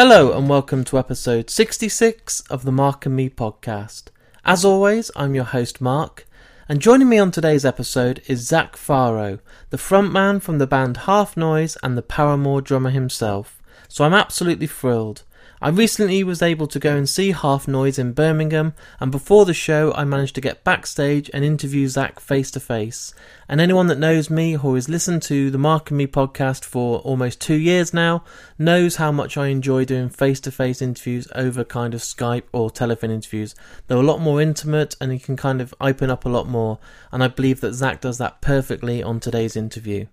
Hello and welcome to episode 66 of the Mark and Me podcast. As always, I'm your host Mark, and joining me on today's episode is Zach Farro, the frontman from the band Half Noise and the Paramore drummer himself. So I'm absolutely thrilled. I recently was able to go and see Half Noise in Birmingham, and before the show, I managed to get backstage and interview Zach face to face. And anyone that knows me or has listened to the Mark and Me podcast for almost two years now knows how much I enjoy doing face to face interviews over kind of Skype or telephone interviews. They're a lot more intimate and you can kind of open up a lot more, and I believe that Zach does that perfectly on today's interview.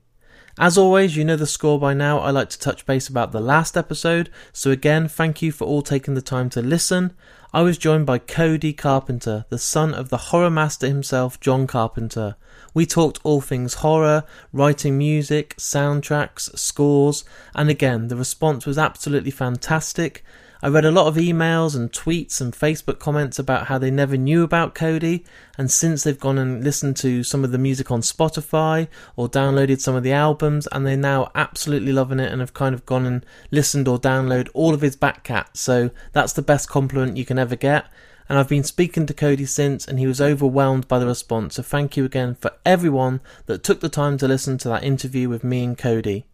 As always, you know the score by now. I like to touch base about the last episode, so again, thank you for all taking the time to listen. I was joined by Cody Carpenter, the son of the horror master himself, John Carpenter. We talked all things horror, writing music, soundtracks, scores, and again, the response was absolutely fantastic. I read a lot of emails and tweets and Facebook comments about how they never knew about Cody, and since they've gone and listened to some of the music on Spotify or downloaded some of the albums, and they're now absolutely loving it and have kind of gone and listened or downloaded all of his back cat. So that's the best compliment you can ever get. And I've been speaking to Cody since, and he was overwhelmed by the response. So thank you again for everyone that took the time to listen to that interview with me and Cody.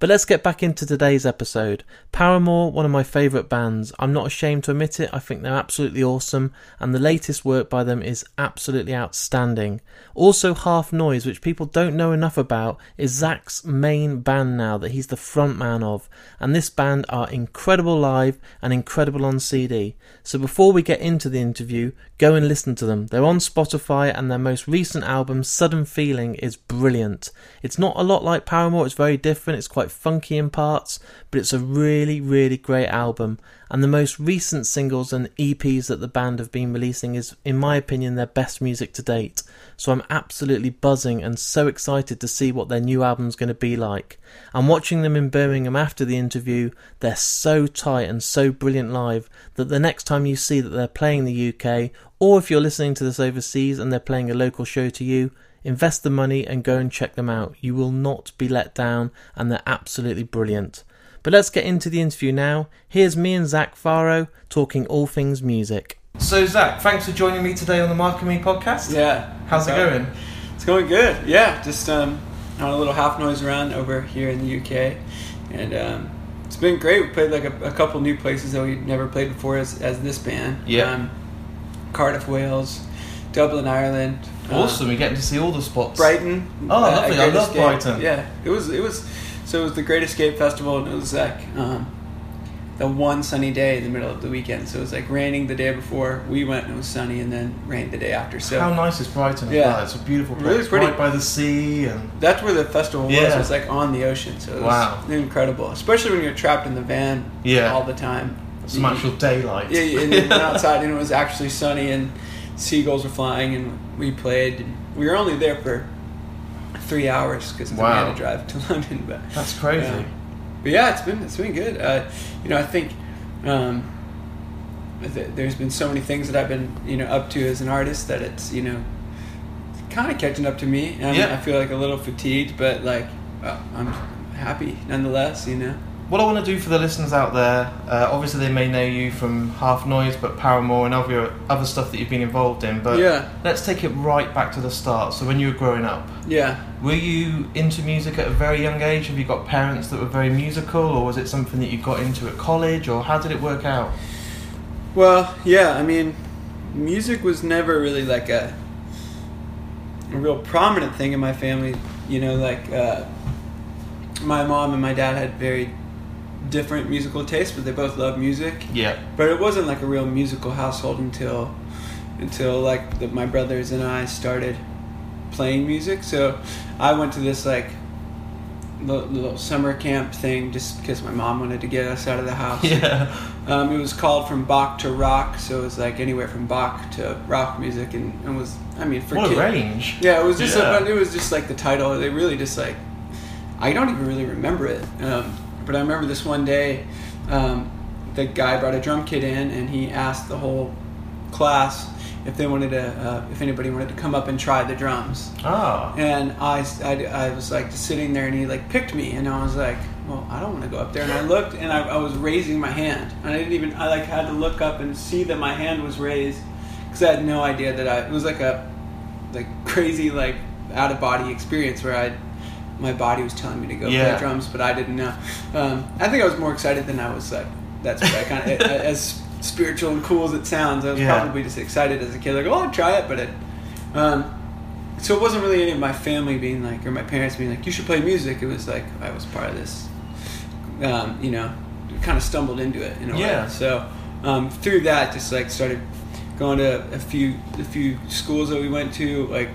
But let's get back into today's episode. Paramore, one of my favourite bands. I'm not ashamed to admit it, I think they're absolutely awesome, and the latest work by them is absolutely outstanding. Also, Half Noise, which people don't know enough about, is Zach's main band now that he's the frontman of, and this band are incredible live and incredible on CD. So before we get into the interview, go and listen to them. They're on Spotify, and their most recent album, Sudden Feeling, is brilliant. It's not a lot like Paramore, it's very different, it's quite funky in parts, but it's a really, really great album. And the most recent singles and EPs that the band have been releasing is, in my opinion, their best music to date. So I'm absolutely buzzing and so excited to see what their new album's going to be like. And watching them in Birmingham after the interview, they're so tight and so brilliant live that the next time you see that they're playing the UK, or if you're listening to this overseas and they're playing a local show to you, Invest the money and go and check them out. You will not be let down, and they're absolutely brilliant. But let's get into the interview now. Here's me and Zach Farro talking all things music. So, Zach, thanks for joining me today on the Mark and Me podcast. Yeah. How's it going? It's going good. Yeah, just um, on a little half noise run over here in the UK, and um, it's been great. We played like a, a couple new places that we never played before as, as this band. Yeah. Um, Cardiff, Wales, Dublin, Ireland. Awesome, you're getting to see all the spots. Brighton. Oh, lovely. I love Escape. Brighton. Yeah, it was it was so it was the Great Escape Festival, and it was like um, the one sunny day in the middle of the weekend. So it was like raining the day before we went, and it was sunny, and then rained the day after. So How nice is Brighton as Yeah. well? It's a beautiful place, Really pretty. right by the sea, and That's where the festival was. Yeah. It was like on the ocean, so it was Wow. incredible. Especially when you're trapped in the van Yeah. all the time. some You- actual daylight. Yeah, yeah, and you went outside and it was actually sunny and seagulls were flying and we played. And we were only there for three hours because we had to drive to London. But That's crazy. yeah. But yeah, it's been it's been good. Uh, you know, I think um, th- there's been so many things that I've been you know up to as an artist that it's you know kind of catching up to me. And Yeah. I feel like a little fatigued, but like uh, I'm happy nonetheless. You know. What I want to do for the listeners out there, uh, obviously they may know you from Half Noise, but Paramore and other other stuff that you've been involved in. But Yeah. let's take it right back to the start. So when you were growing up, Yeah. were you into music at a very young age? Have you got parents that were very musical, or was it something that you got into at college, or how did it work out? Well, yeah, I mean, music was never really like a a real prominent thing in my family. You know, like uh, my mom and my dad had very different musical tastes, but they both love music. Yeah. But it wasn't like a real musical household until until like the, my brothers and I started playing music. So I went to this like little, little summer camp thing just because my mom wanted to get us out of the house. Yeah. Um, it was called From Bach to Rock, so it was like anywhere from Bach to rock music, and it was, I mean, for What kid- range. Yeah, it was just, Yeah. A, it was just like the title. They really just like, I don't even really remember it, um, but I remember this one day, um, the guy brought a drum kit in, and he asked the whole class if they wanted to, uh, if anybody wanted to come up and try the drums. Ah. And I, I, I was like sitting there, and he like picked me, and I was like, well, I don't want to go up there. And I looked, and I, I was raising my hand, and I didn't even. I like had to look up and see that my hand was raised because I had no idea that I. It was like a like crazy like out of body experience where I my body was telling me to go Yeah. play drums, but I didn't know. Um, I think I was more excited than I was like. That's what I kind of as spiritual and cool as it sounds. I was Yeah. probably just excited as a kid, like, oh, I'll try it, but it. Um, so it wasn't really any of my family being like, or my parents being like, you should play music. It was like I was part of this. Um, you know, kind of stumbled into it in a Yeah. way. So um, through that, just like started going to a few a few schools that we went to. Like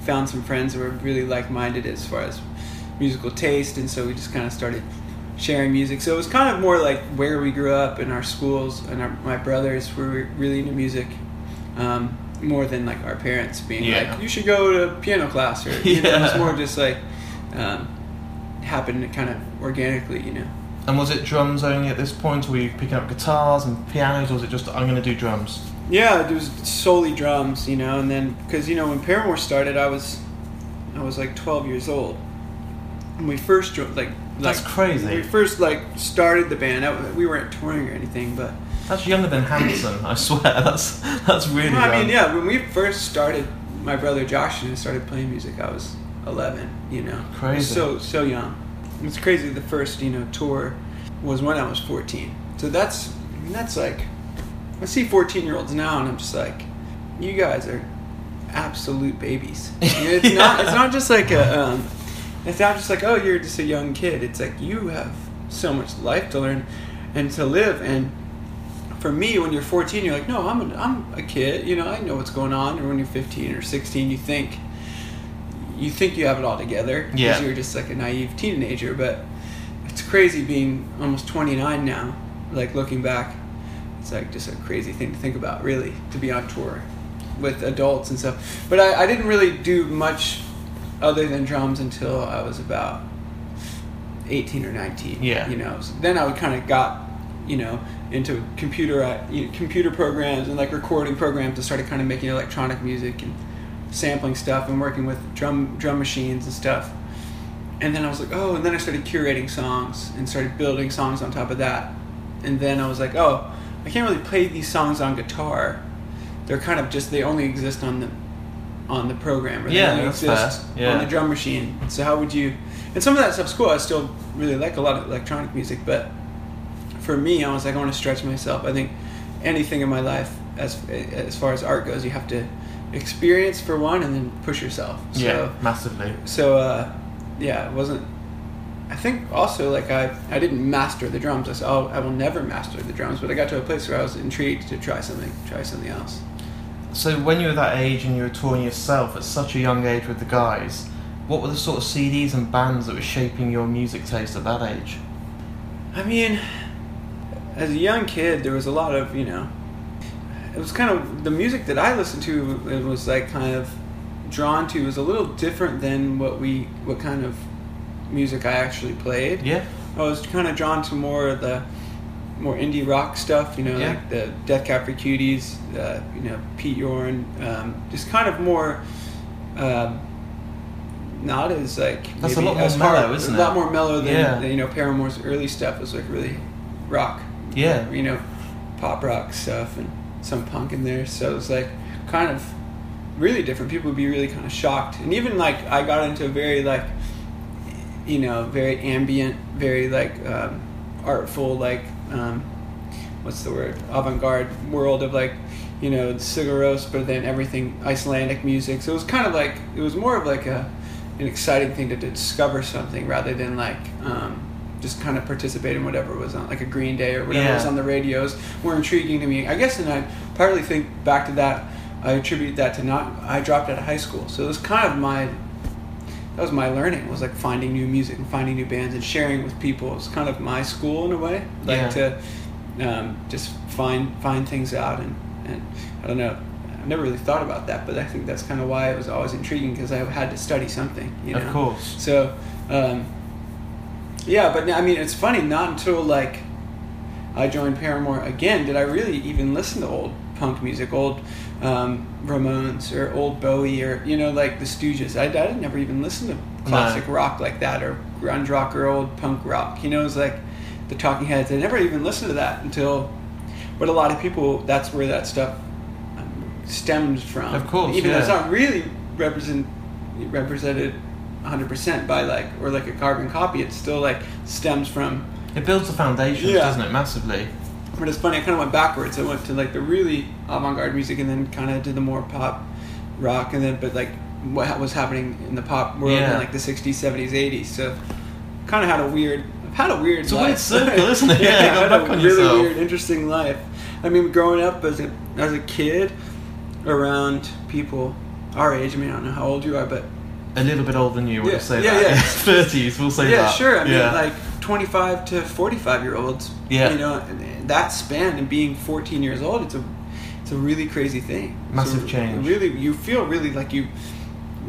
found some friends that were really like minded as far as musical taste, and so we just kind of started sharing music. So it was kind of more like where we grew up in our schools, and our, my brothers were really into music. Um, more than like our parents being Yeah. like, you should go to piano class, or you know, it was more just like um, happened kind of organically, you know. And was it drums only at this point, or were you picking up guitars and pianos, or was it just I'm going to do drums? Yeah, it was solely drums, you know, and then because you know when Paramore started, I was I was like 12 years old. When we first joined, like That's like, crazy. When we first like started the band. I, we weren't touring or anything, but That's younger than Hanson, I swear. That's that's really. I mean, yeah, when we first started, my brother Josh and I started playing music. I was 11, you know, Crazy. so so young. It's crazy. The first you know tour was when I was 14. So that's I mean, that's like I see 14 year olds now, and I'm just like, you guys are absolute babies. You know, it's not it's not just like a um, it's not just like oh you're just a young kid. It's like you have so much life to learn and to live and for me, when you're 14, you're like, no, I'm a, I'm a kid. You know, I know what's going on. Or when you're 15 or 16, you think you think you have it all together because Yeah. you're just like a naive teenager. But it's crazy being almost 29 now. Like looking back, it's like just a crazy thing to think about. Really, to be on tour with adults and stuff. But I, I didn't really do much other than drums until I was about 18 or 19. Yeah. You know, so then I would kind of got, you know, into computer uh, you know, computer programs and like recording programs and started kind of making electronic music and sampling stuff and working with drum drum machines and stuff. And then I was like, oh, and then I started curating songs and started building songs on top of that. And then I was like, oh, I can't really play these songs on guitar. They're kind of just they only exist on the on the program or they Yeah, that's exist. Yeah. on the drum machine. So how would you? And some of that stuff's cool. I still really like a lot of electronic music, but for me, I was like, I want to stretch myself. I think anything in my life, as as far as art goes, you have to experience for one, and then push yourself. So, yeah, massively. So uh, yeah, it wasn't. I think also like I I didn't master the drums. I said, oh, I will never master the drums. But I got to a place where I was intrigued to try something, try something else. So when you were that age and you were touring yourself at such a young age with the guys, what were the sort of CDs and bands that were shaping your music taste at that age? I mean, as a young kid, there was a lot of you know. It was kind of the music that I listened to. It was like kind of drawn to was a little different than what we what kind of music I actually played. Yeah. I was kind of drawn to more of the more indie rock stuff, you know, Yeah. like the Death Cab for Cuties, uh, you know, Pete Yorn, um, just kind of more, um, not as like That's a lot more hard- mellow, isn't a lot more mellow than Yeah. you know Paramore's early stuff was like really rock, Yeah. you know, pop rock stuff and some punk in there. So it was like kind of really different. People would be really kind of shocked, and even like I got into a very like you know very ambient, very like um, artful, like um, what's the word avant-garde world of like you know Sigur Rós, but then everything Icelandic music. So it was kind of like it was more of like a an exciting thing to discover something rather than like um, just kind of participate in whatever was on like a Green Day or whatever Yeah. was on the radios were intriguing to me. I guess, and I partly think back to that. I attribute that to not. I dropped out of high school, so it was kind of my. That was my learning. Was like finding new music and finding new bands and sharing with people. It was kind of my school in a way, like Yeah. to um, just find find things out and and I don't know. I've never really thought about that, but I think that's kind of why it was always intriguing because I had to study something. You know? Of course. So, um, yeah, but I mean, it's funny. Not until like I joined Paramore again did I really even listen to old punk music, old um, Ramones or old Bowie or you know like the Stooges. I, I never even listened to classic rock like that or grunge rock or old punk rock. You know, it's like the Talking Heads. I never even listened to that until, but a lot of people that's where that stuff stems from. Of course, even though it's not really represent represented 100 percent by like or like a carbon copy. It still like stems from. It builds the foundations, Yeah. doesn't it, massively? But it's funny. I kind of went backwards. I went to like the really avant-garde music, and then kind of did the more pop rock, and then but like what was happening in the pop world Yeah. in like the 60s, 70s, 80s. So kind of had a weird. I've had a weird. So It's weird circle, isn't it? Yeah, yeah, I had a really weird, interesting life. I mean, growing up as a as a kid around people our age. I mean, I don't know how old you are, but A little bit older than you, we'll Yeah, say yeah, that. yeah. 30s, we'll say yeah, that. Yeah, sure. I mean, yeah. like 25 to 45 year olds. Yeah. You know, and that span and being 14 years old, it's a it's a really crazy thing. Massive a- change. Really, you feel really like you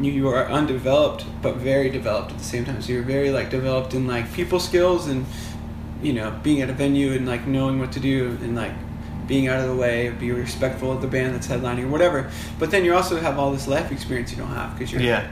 you, you are undeveloped but very developed at the same time. So you're very like developed in like people skills and you know being at a venue and like knowing what to do and like being out of the way, be respectful of the band that's headlining or whatever. But then you also have all this life experience you don't have because you're yeah.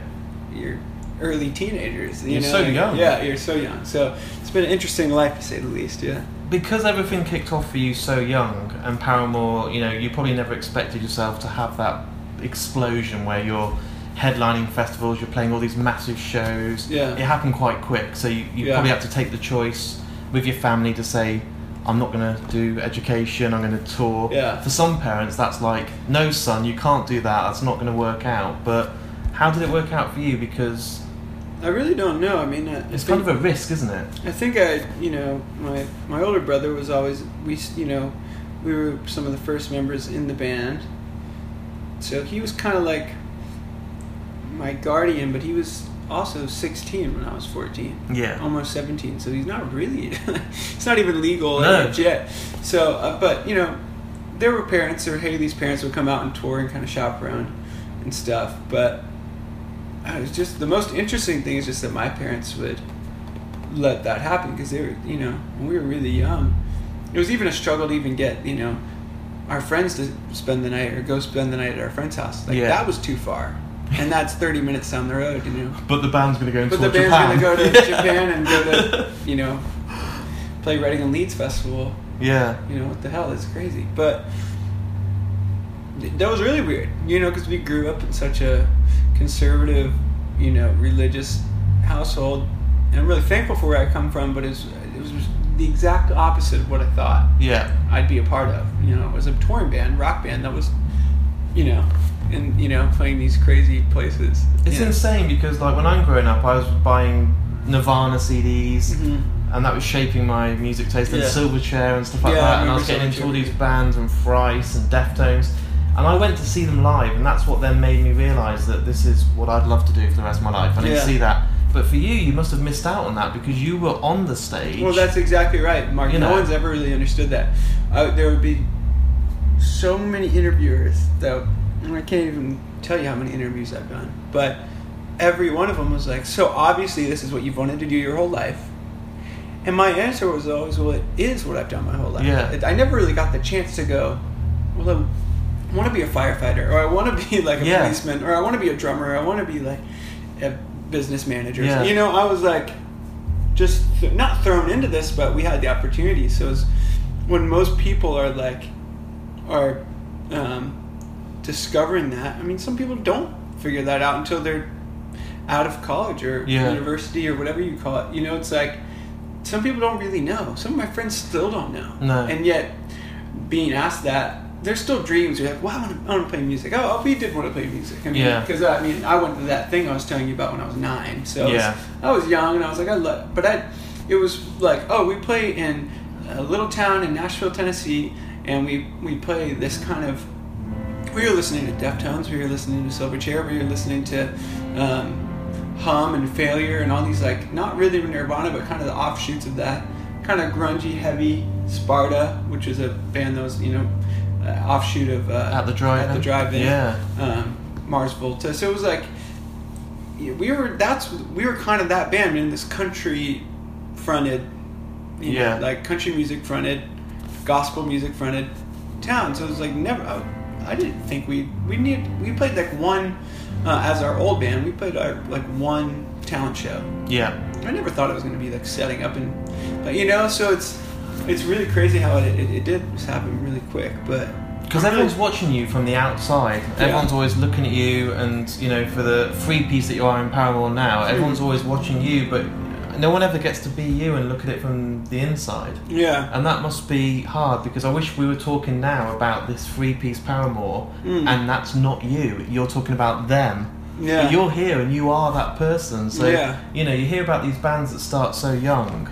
you're early teenagers. You You're know? so young. Yeah, you're so young. So it's been an interesting life to say the least. Yeah. Because everything kicked off for you so young and Paramore, you know, you probably never expected yourself to have that explosion where you're headlining festivals, you're playing all these massive shows. Yeah. It happened quite quick, so you, you Yeah. probably have to take the choice with your family to say, I'm not going to do education, I'm going to tour. Yeah. For some parents, that's like, no, son, you can't do that, that's not going to work out. But how did it work out for you? Because I really don't know. I mean, I, I it's think, kind of a risk, isn't it? I think I, you know, my my older brother was always we, you know, we were some of the first members in the band. So he was kind of like my guardian, but he was also 16 when I was 14. Yeah. almost 17 so he's not really it's not even legal No. yet so uh, but you know there were parents or hayley's parents would come out and tour and kind of shop around and stuff but Uh, I was just the most interesting thing is just that my parents would let that happen because they were you know when we were really young it was even a struggle to even get you know our friends to spend the night or go spend the night at our friend's house like Yeah. that was too far and that's 30 minutes down the road you know But the band's going to go and but the band's Japan. gonna go to Japan and go to, you know, play Reading and Leeds Festival. yeah. You know, what the hell? It's crazy. But th- that was really weird, you know, because we grew up in such a conservative, you know, religious household. And I'm really thankful for where I come from, but it was, it was the exact opposite of what I thought Yeah. I'd be a part of. You know, it was a touring band, rock band that was, you know, and, you know, playing these crazy places. It's know. insane because like when I'm growing up, I was buying Nirvana CDs, Mhm. and that was shaping my music taste. And Yeah. Silverchair and stuff like Yeah, that. And I was getting into all these bands and Thrice and Deftones. And I went to see them live, and that's what then made me realise that this is what I'd love to do for the rest of my life. I didn't Yeah. see that. But for you, you must have missed out on that because you were on the stage. Well, that's exactly right, Mark. You no know. one's ever really understood that. I, there would be so many interviewers that and I can't even tell you how many interviews I've done, but every one of them was like, "So obviously, this is what you've wanted to do your whole life." And my answer was always, "Well, it is what I've done my whole life." Yeah. I never really got the chance to go. Well, want to be a firefighter, or I want to be like a Yeah. policeman, or I want to be a drummer, or I want to be like a business manager. Yeah. You know, I was like just th- not thrown into this, but we had the opportunity. So it's when most people are like are um, discovering that. I mean, some people don't figure that out until they're out of college or Yeah. university or whatever you call it. You know, it's like some people don't really know. Some of my friends still don't know. No. And yet, being asked that, there's still dreams. You're like, wow, I want to, I want to play music. Oh, we did want to play music. I mean, Yeah. Because I mean, I went to that thing I was telling you about when I was nine. So I was- Yeah. I was young and I was like, I love, but I, it was like, oh, we play in a little town in Nashville, Tennessee, and we we play this kind of. We were listening to Deftones, we were listening to Silverchair, we were listening to um, Hum and Failure, and all these like not really Nirvana, but kind of the offshoots of that, kind of grungy, heavy Sparta, which is a band that was you know uh, offshoot of uh, At the drive-in? at the drive-in, Yeah. um, Mars Volta. So it was like we were that's we were kind of that band in this country fronted you know, Yeah. like country music fronted gospel music fronted town so it was like never I, I didn't think we we need we played like one uh, as our old band we played our like one talent show yeah. I never thought it was going to be like setting up and, but you know, so it's it's really crazy how it it, it did just happen really quick, but Because everyone's watching you from the outside. Yeah. Everyone's always looking at you, and you know, for the free piece that you are in Paramore now, everyone's always watching you, but no one ever gets to be you and look at it from the inside. yeah, And that must be hard because I wish we were talking now about this free piece Paramore, Mm. and that's not you. You're talking about them. yeah, But you're here and you are that person. So, Yeah. you know, you hear about these bands that start so young.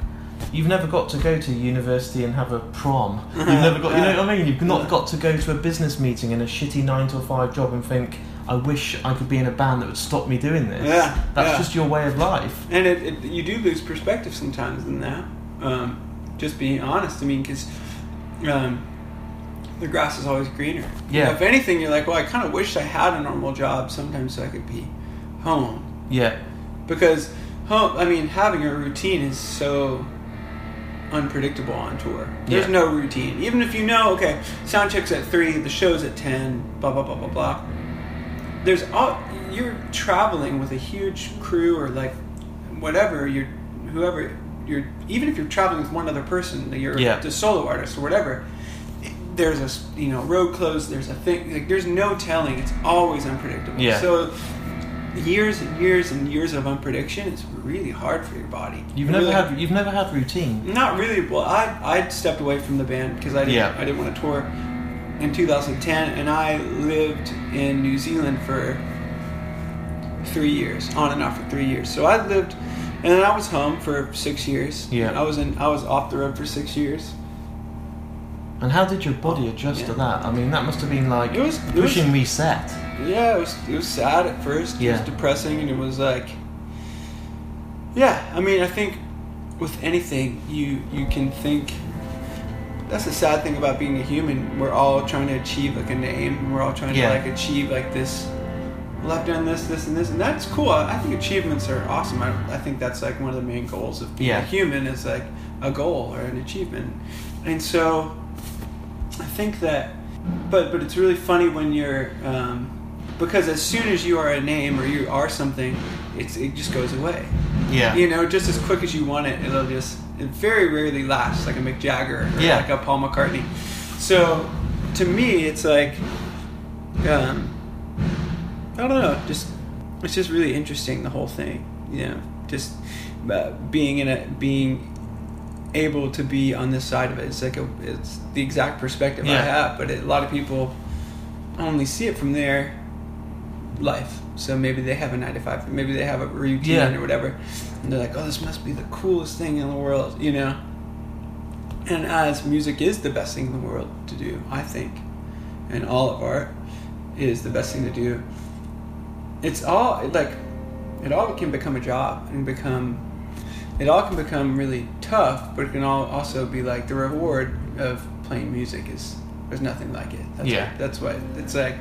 You've never got to go to university and have a prom. You've never got, you know what I mean? You've not got to go to a business meeting in a shitty nine to five job and think, I wish I could be in a band that would stop me doing this. Yeah, That's yeah. just your way of life. and it, it you do lose perspective sometimes in that. Um, just being honest, I mean, because um, the grass is always greener. Yeah. If anything, you're like, well, I kind of wish I had a normal job sometimes so I could be home. Yeah. because home i mean having a routine is so unpredictable on tour there's Yeah. no routine even if you know okay sound check's at 3 the show's at 10 blah blah blah blah blah there's all you're traveling with a huge crew or like whatever you're whoever you're even if you're traveling with one other person you're Yeah. the solo artist or whatever there's a you know road closed there's a thing like there's no telling it's always unpredictable Yeah. so years and years and years of unprediction is really hard for your body You've never really- had you've never had routine. not really well i i stepped away from the band because i didn't Yeah. i didn't want to tour in 2010 and i lived in new zealand for three years on and off for three years so i lived and then i was home for six years Yeah. i was in i was off the road for six years And how did your body adjust to that? I mean, that must have been like It was- it was- pushing reset. Yeah, it was it was sad at first. It Yeah. was depressing, and it was like, yeah. I mean, I think with anything, you you can think. That's the sad thing about being a human. We're all trying to achieve like a name. and We're all trying Yeah. to like achieve like this. Well, I've done this, this, and this, and that's cool. I, I think achievements are awesome. I, I think that's like one of the main goals of being Yeah. a human is like a goal or an achievement. And so, I think that, but but it's really funny when you're um, because as soon as you are a name or you are something, it's it just goes away. Yeah. You know, just as quick as you want it, it'll just it very rarely lasts like a Mick Jagger or Yeah. like a Paul McCartney. So to me, it's like um, I don't know, just it's just really interesting the whole thing. You know, just uh, being in a being able to be on this side of it. It's like a, it's the exact perspective I have, but it, a lot of people only see it from their life. So maybe they have a nine to five, maybe they have a routine Yeah. or whatever, and they're like, "Oh, this must be the coolest thing in the world," you know. And as music is the best thing in the world to do, I think, and all of art is the best thing to do. It's all like it all can become a job and become it all can become really tough, but it can all also be like the reward of playing music is there's nothing like it. That's Yeah. what, that's what it's like.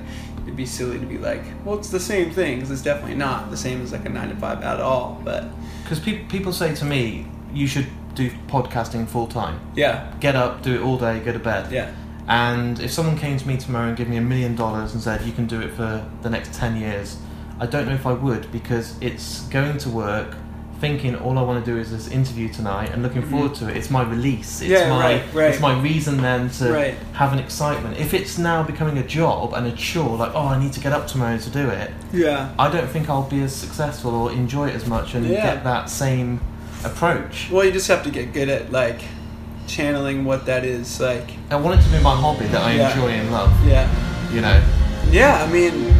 It'd be silly to be like, well, it's the same thing because it's definitely not the same as like a nine to five at all. But Because pe- people say to me, you should do podcasting full time. yeah, Get up, do it all day, go to bed. yeah, And if someone came to me tomorrow and gave me a million dollars and said, you can do it for the next 10 years, I don't know if I would because it's going to work, thinking all I want to do is this interview tonight and looking Mhm. forward to it. It's my release. It's Yeah, my right, right. it's my reason then to Right. have an excitement. If it's now becoming a job and a chore, like, oh, I need to get up tomorrow to do it, yeah. I don't think I'll be as successful or enjoy it as much and Yeah. get that same approach. Well, you just have to get good at like channeling what that is. Like, I want it to be my hobby that I Yeah. enjoy and love, yeah, you know? yeah. I mean,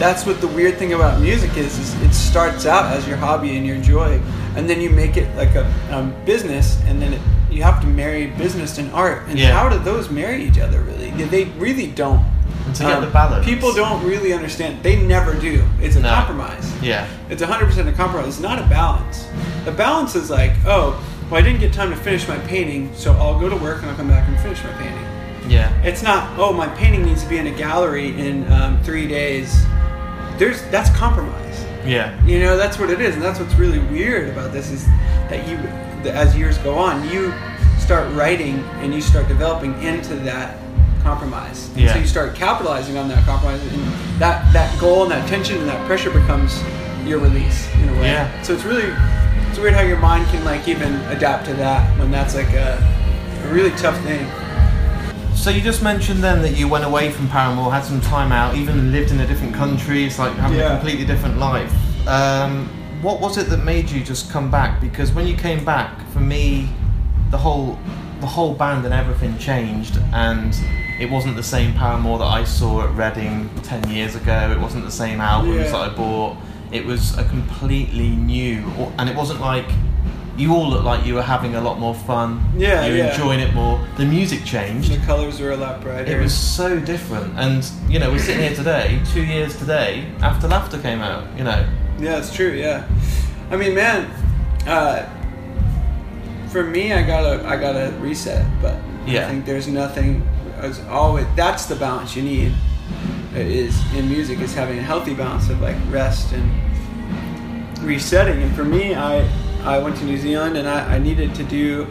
that's what the weird thing about music is. Is it starts out as your hobby and your joy, and then you make it like a um, business, and then it, you have to marry business and art. And Yeah. how do those marry each other? Really, They- they really don't. To get Um, the balance. People don't really understand. They never do. It's a No. compromise. Yeah. It's 100% a compromise. It's not a balance. The balance is like, oh, well, I didn't get time to finish my painting, so I'll go to work and I'll come back and finish my painting. Yeah. It's not, oh, my painting needs to be in a gallery in um, three days. There's that's compromise. Yeah. You know, that's what it is, and that's what's really weird about this is that you, as years go on, you start writing and you start developing into that compromise. And Yeah. So you start capitalizing on that compromise, and that that goal and that tension and that pressure becomes your release in a way. Yeah. So it's really, it's weird how your mind can like even adapt to that when that's like a, a really tough thing. So you just mentioned then that you went away from Paramore, had some time out, even lived in a different country. It's like having Yeah. a completely different life. Um, what was it that made you just come back? Because when you came back, for me, the whole the whole band and everything changed, and it wasn't the same Paramore that I saw at Reading ten years ago. It wasn't the same albums Yeah. that I bought. It was a completely new, and it wasn't like. You all looked like you were having a lot more fun. Yeah, you were yeah. enjoying it more. The music changed. The colors were a lot brighter. It was so different, and you know, we're sitting here today, two years today after Laughter came out. You know, Yeah, it's true. Yeah, I mean, man, uh, for me, I gotta, I gotta reset. But Yeah. I think there's nothing. As always, that's the balance you need. It is in music is having a healthy balance of like rest and resetting. And for me, I, I went to New Zealand and I, I needed to do.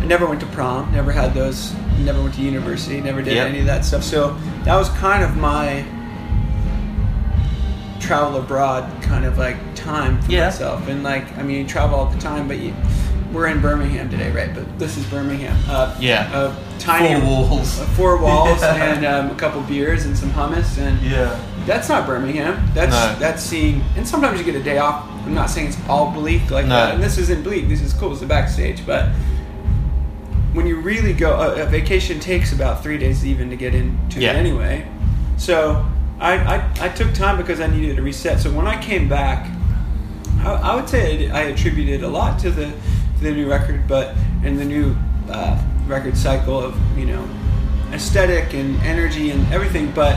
I never went to prom. Never had those. Never went to university. Never did Yep. any of that stuff. So that was kind of my travel abroad kind of like time for Yeah. myself. And like, I mean, you travel all the time, but you, we're in Birmingham today, right? But this is Birmingham. Uh, Yeah. A tiny Four walls. uh, four walls, Yeah. and um, a couple beers and some hummus, and yeah, that's not Birmingham. That's No. that's seeing. And sometimes you get a day off. I'm not saying it's all bleak like No. that. And this isn't bleak. This is cool. It's the backstage, but. When you really go, a, a vacation takes about three days even to get into Yeah. it anyway. So I, I, I took time because I needed to reset. So when I came back, I, I would say I attributed a lot to the to the new record, but and the new uh, record cycle of you know aesthetic and energy and everything. But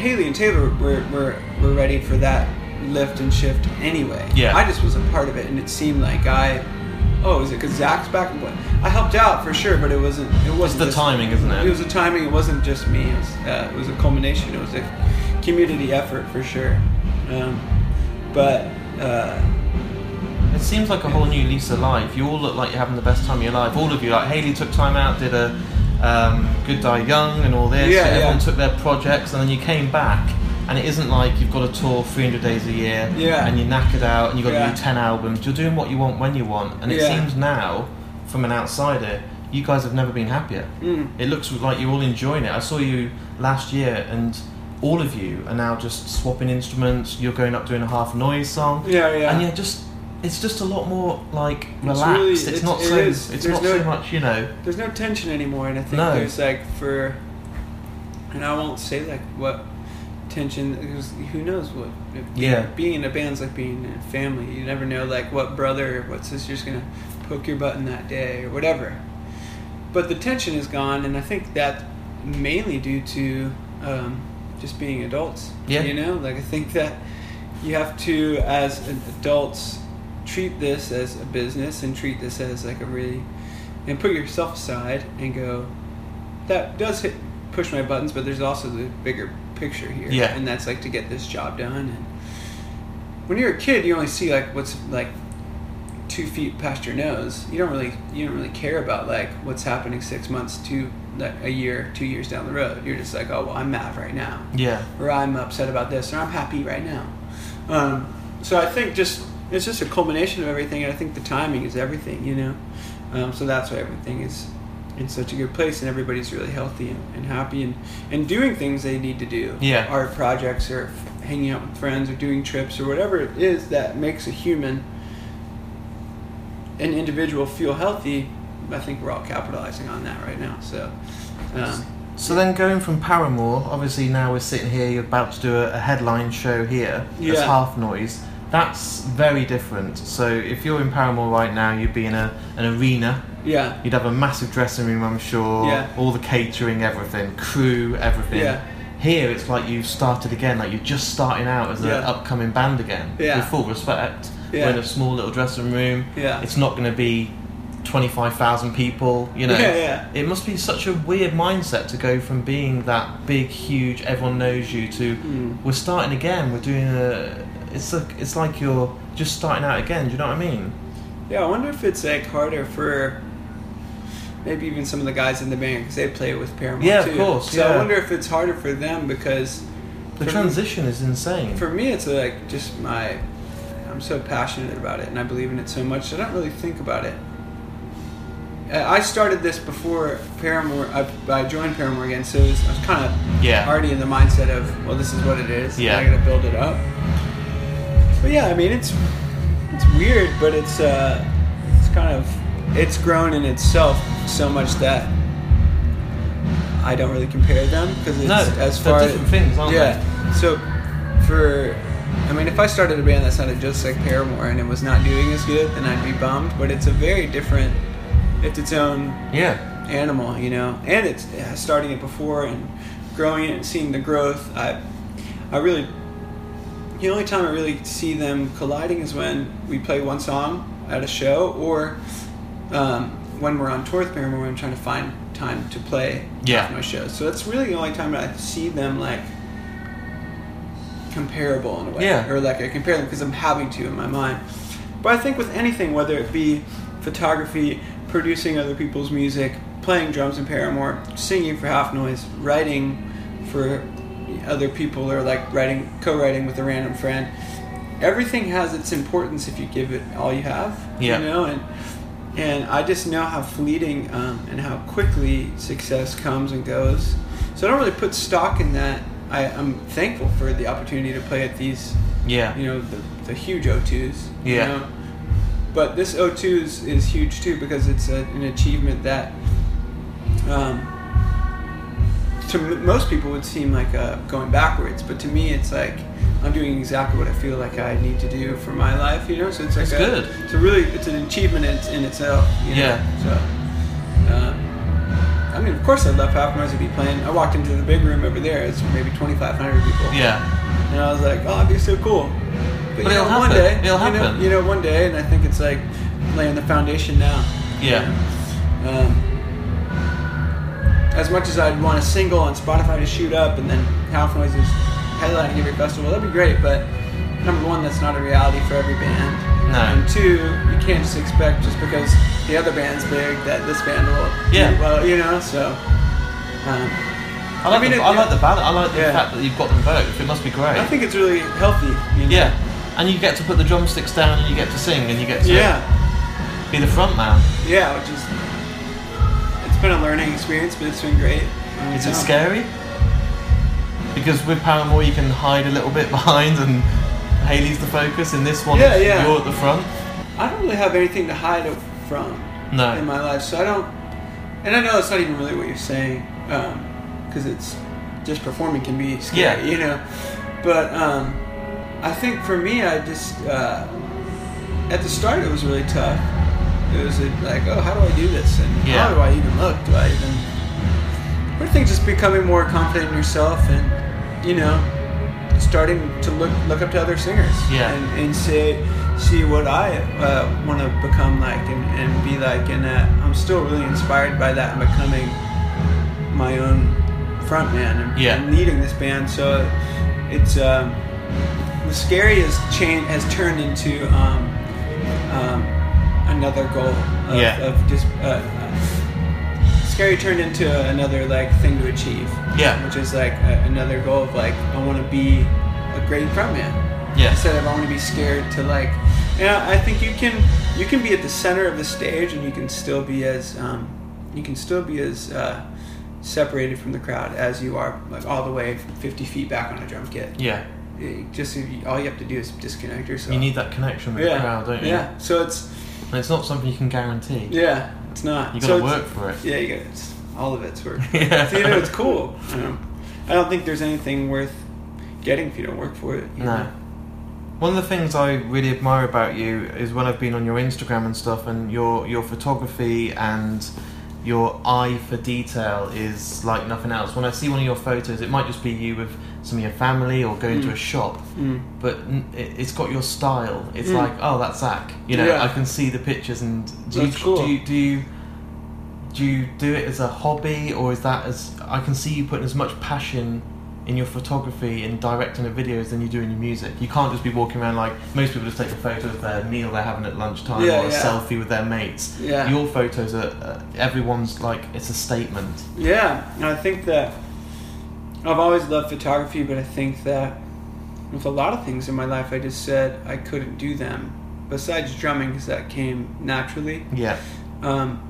Hayley and Taylor were, were, were ready for that lift and shift anyway. Yeah. I just was a part of it, and it seemed like I. Oh, is it because Zach's back? What? I helped out for sure, but it wasn't. It wasn't the just- timing, isn't it? It was the timing. It wasn't just me. It was, uh, it was a culmination. It was a community effort for sure. Um, but uh, it seems like a whole new lease of life. You all look like you're having the best time of your life. All of you, like Hayley, took time out, did a um, Good Dye Young and all this. Yeah, Everyone yeah. took their projects, and then you came back. And it isn't like you've got to tour 300 days a year, Yeah. and you're knackered out, and you've got Yeah. to do 10 albums. You're doing what you want when you want, and it seems now, from an outsider, you guys have never been happier. mm, It looks like you're all enjoying it. I saw you last year, and all of you are now just swapping instruments. You're going up doing a half noise song, yeah, yeah. and yeah, just it's just a lot more like It's relaxed. really- It's, it's- not it so. is. It's not no- so much, you know. there's no tension anymore, and I think No. there's like for, and I won't say like what tension because who knows what Yeah. being in a band's like being in a family. You never know like what brother or what sister's gonna poke your button that day or whatever. But the tension is gone, and I think that mainly due to um, just being adults. Yeah. You know, like I think that you have to, as adults, treat this as a business and treat this as like a really, and put yourself aside and go, that does hit push my buttons, but there's also the bigger picture here. Yeah. And that's like to get this job done. And when you're a kid, you only see like what's like two feet past your nose. You don't really you don't really care about like what's happening six months to like a year, two years down the road. You're just like, oh well, I'm mad right now Yeah, or I'm upset about this, or I'm happy right now. Um, so I think just it's just a culmination of everything, and I think the timing is everything, you know. Um, so that's why everything is in such a good place, and everybody's really healthy and, and happy, and, and doing things they need to do. Yeah. art projects, or f- hanging out with friends, or doing trips, or whatever it is that makes a human, an individual, feel healthy. I think we're all capitalizing on that right now. So. Um, So then going from Paramore, obviously now we're sitting here, you're about to do a, a headline show here. Yeah. half noise. That's very different. So if you're in Paramore right now, you'd be in a, an arena. yeah. You'd have a massive dressing room, I'm sure. Yeah. All the catering, everything, crew, everything. Yeah. Here, it's like you've started again, like you're just starting out as an Yeah. upcoming band again. Yeah. With full respect. Yeah. We're in a small little dressing room. Yeah. It's not going to be 25,000 people, you know. Yeah, yeah. It must be such a weird mindset to go from being that big, huge, everyone knows you to Mm. we're starting again. We're doing a. It's like it's like you're just starting out again. Do you know what I mean? Yeah, I wonder if it's like harder for maybe even some of the guys in the band because they play it with Paramore Yeah, of too. course, So I wonder if it's harder for them because The transition is insane. For me, it's like just my. I'm so passionate about it, and I believe in it so much. I don't really think about it. I I started this before Paramore. I, I joined Paramore again, so it was, I was kind of Yeah. already in the mindset of, well, this is what it is. Yeah. I got to build it up. But yeah, I mean, it's it's weird, but it's uh, it's kind of it's grown in itself so much that I don't really compare them because it's No, as far different things, aren't yeah. So for I mean, if I started a band that sounded just like Paramore and it was not doing as good, then I'd be bummed. But it's a very different. It's its own Yeah. animal, you know, and it's yeah, starting it before and growing it and seeing the growth. I, I really, the only time I really see them colliding is when we play one song at a show or um, when we're on tour with Paramore. I'm trying to find time to play Yeah. my shows. So that's really the only time I see them like comparable in a way, Yeah. or like I compare them because I'm having to in my mind. But I think with anything, whether it be photography, producing other people's music, playing drums in Paramore, singing for Half Noise, writing for other people, or like writing, co-writing with a random friend, everything has its importance if you give it all you have. Yeah. You know, and and I just know how fleeting um, and how quickly success comes and goes. So I don't really put stock in that. I, I'm thankful for the opportunity to play at these Yeah. you know the, the huge O2s. you Yeah. know? But this O2 is, is huge too because it's a, an achievement that um, to m- most people would seem like uh, going backwards, but to me it's like I'm doing exactly what I feel like I need to do for my life. You know, so it's like That's a, good. It's a really it's an achievement in, in itself. You know? Yeah. So. Um, I mean, of course, I'd love Half Noise to be playing. I walked into the big room over there. It's maybe 2,500 people. Yeah. And I was like, oh, it'd be so cool. But, But you know, it'll one happen. day, It'll you know- happen. You know, one day, and I think it's like laying the foundation now. Yeah. Um, as much as I'd want a single on Spotify to shoot up, and then Half Noise is headlining every festival, that'd be great. But number one, that's not a reality for every band. No. And two, you can't just expect just because the other band's big that this band will. Yeah. Do well, you know, so. Um, I like, I mean, the, it- I like the balance. I like the Yeah. fact that you've got them both. It must be great. I think it's really healthy. You know? yeah. And you get to put the drumsticks down and you get to sing and you get to Yeah. be the front man. Yeah, which is been a learning experience, but it's been great. Um, Is it scary? Because with Paramore you can hide a little bit behind and Hayley's the focus. In this one, Yeah, yeah. you're at the front. I don't really have anything to hide from No. in my life, so I don't. And I know that's not even really what you're saying, because it's just performing can be scary, Yeah. you know. But um, I think for me, I just uh, at the start it was really tough. It was uh, like, oh, how do I do this, and Yeah. how do I even look? Do I even? But I think just becoming more confident in yourself, and you know, starting to look look up to other singers, Yeah. and, and say see what I uh, want to become like and, and be like, and that I'm still really inspired by that and becoming my own front man and, Yeah. and leading this band. So it's um, the scary has changed has turned into um, um, another goal of, Yeah. of just uh, uh, scary turned into another like thing to achieve Yeah. which is like a, another goal of like I want to be a great frontman Yeah. instead of I want to be scared to like you know I think you can you can be at the center of the stage and you can still be as um, you can still be as uh, separated from the crowd as you are like all the way 50 feet back on a drum kit Yeah. It just all you have to do is disconnect yourself You need that connection with yeah the crowd, don't you? yeah so it's And it's not something you can guarantee. yeah it's not You got to it's- work for it. yeah you got it's all of it's work Yeah. So, you know, it's cool. You know, I don't think there's anything worth getting if you don't work for it. No. know? One of the things I really admire about you is when I've been on your Instagram and stuff, and your your photography and your eye for detail is like nothing else. When I see one of your photos, it might just be you with some of your family or going to Mm. a shop, Mm. but it, it's got your style. It's Mm. like, oh, that's Zach. You know, Yeah. I can see the pictures. And do you, cool. do you do you do you do it as a hobby or is that as I can see you putting as much passion in your photography and directing the videos than you do in your music. You can't just be walking around like most people just take a photo of their meal they're having at lunchtime Yeah, or a yeah. selfie with their mates. Yeah. Your photos are uh, everyone's like it's a statement. Yeah, and I think that I've always loved photography, but I think that with a lot of things in my life, I just said I couldn't do them. Besides drumming, because that came naturally. Yeah. Um,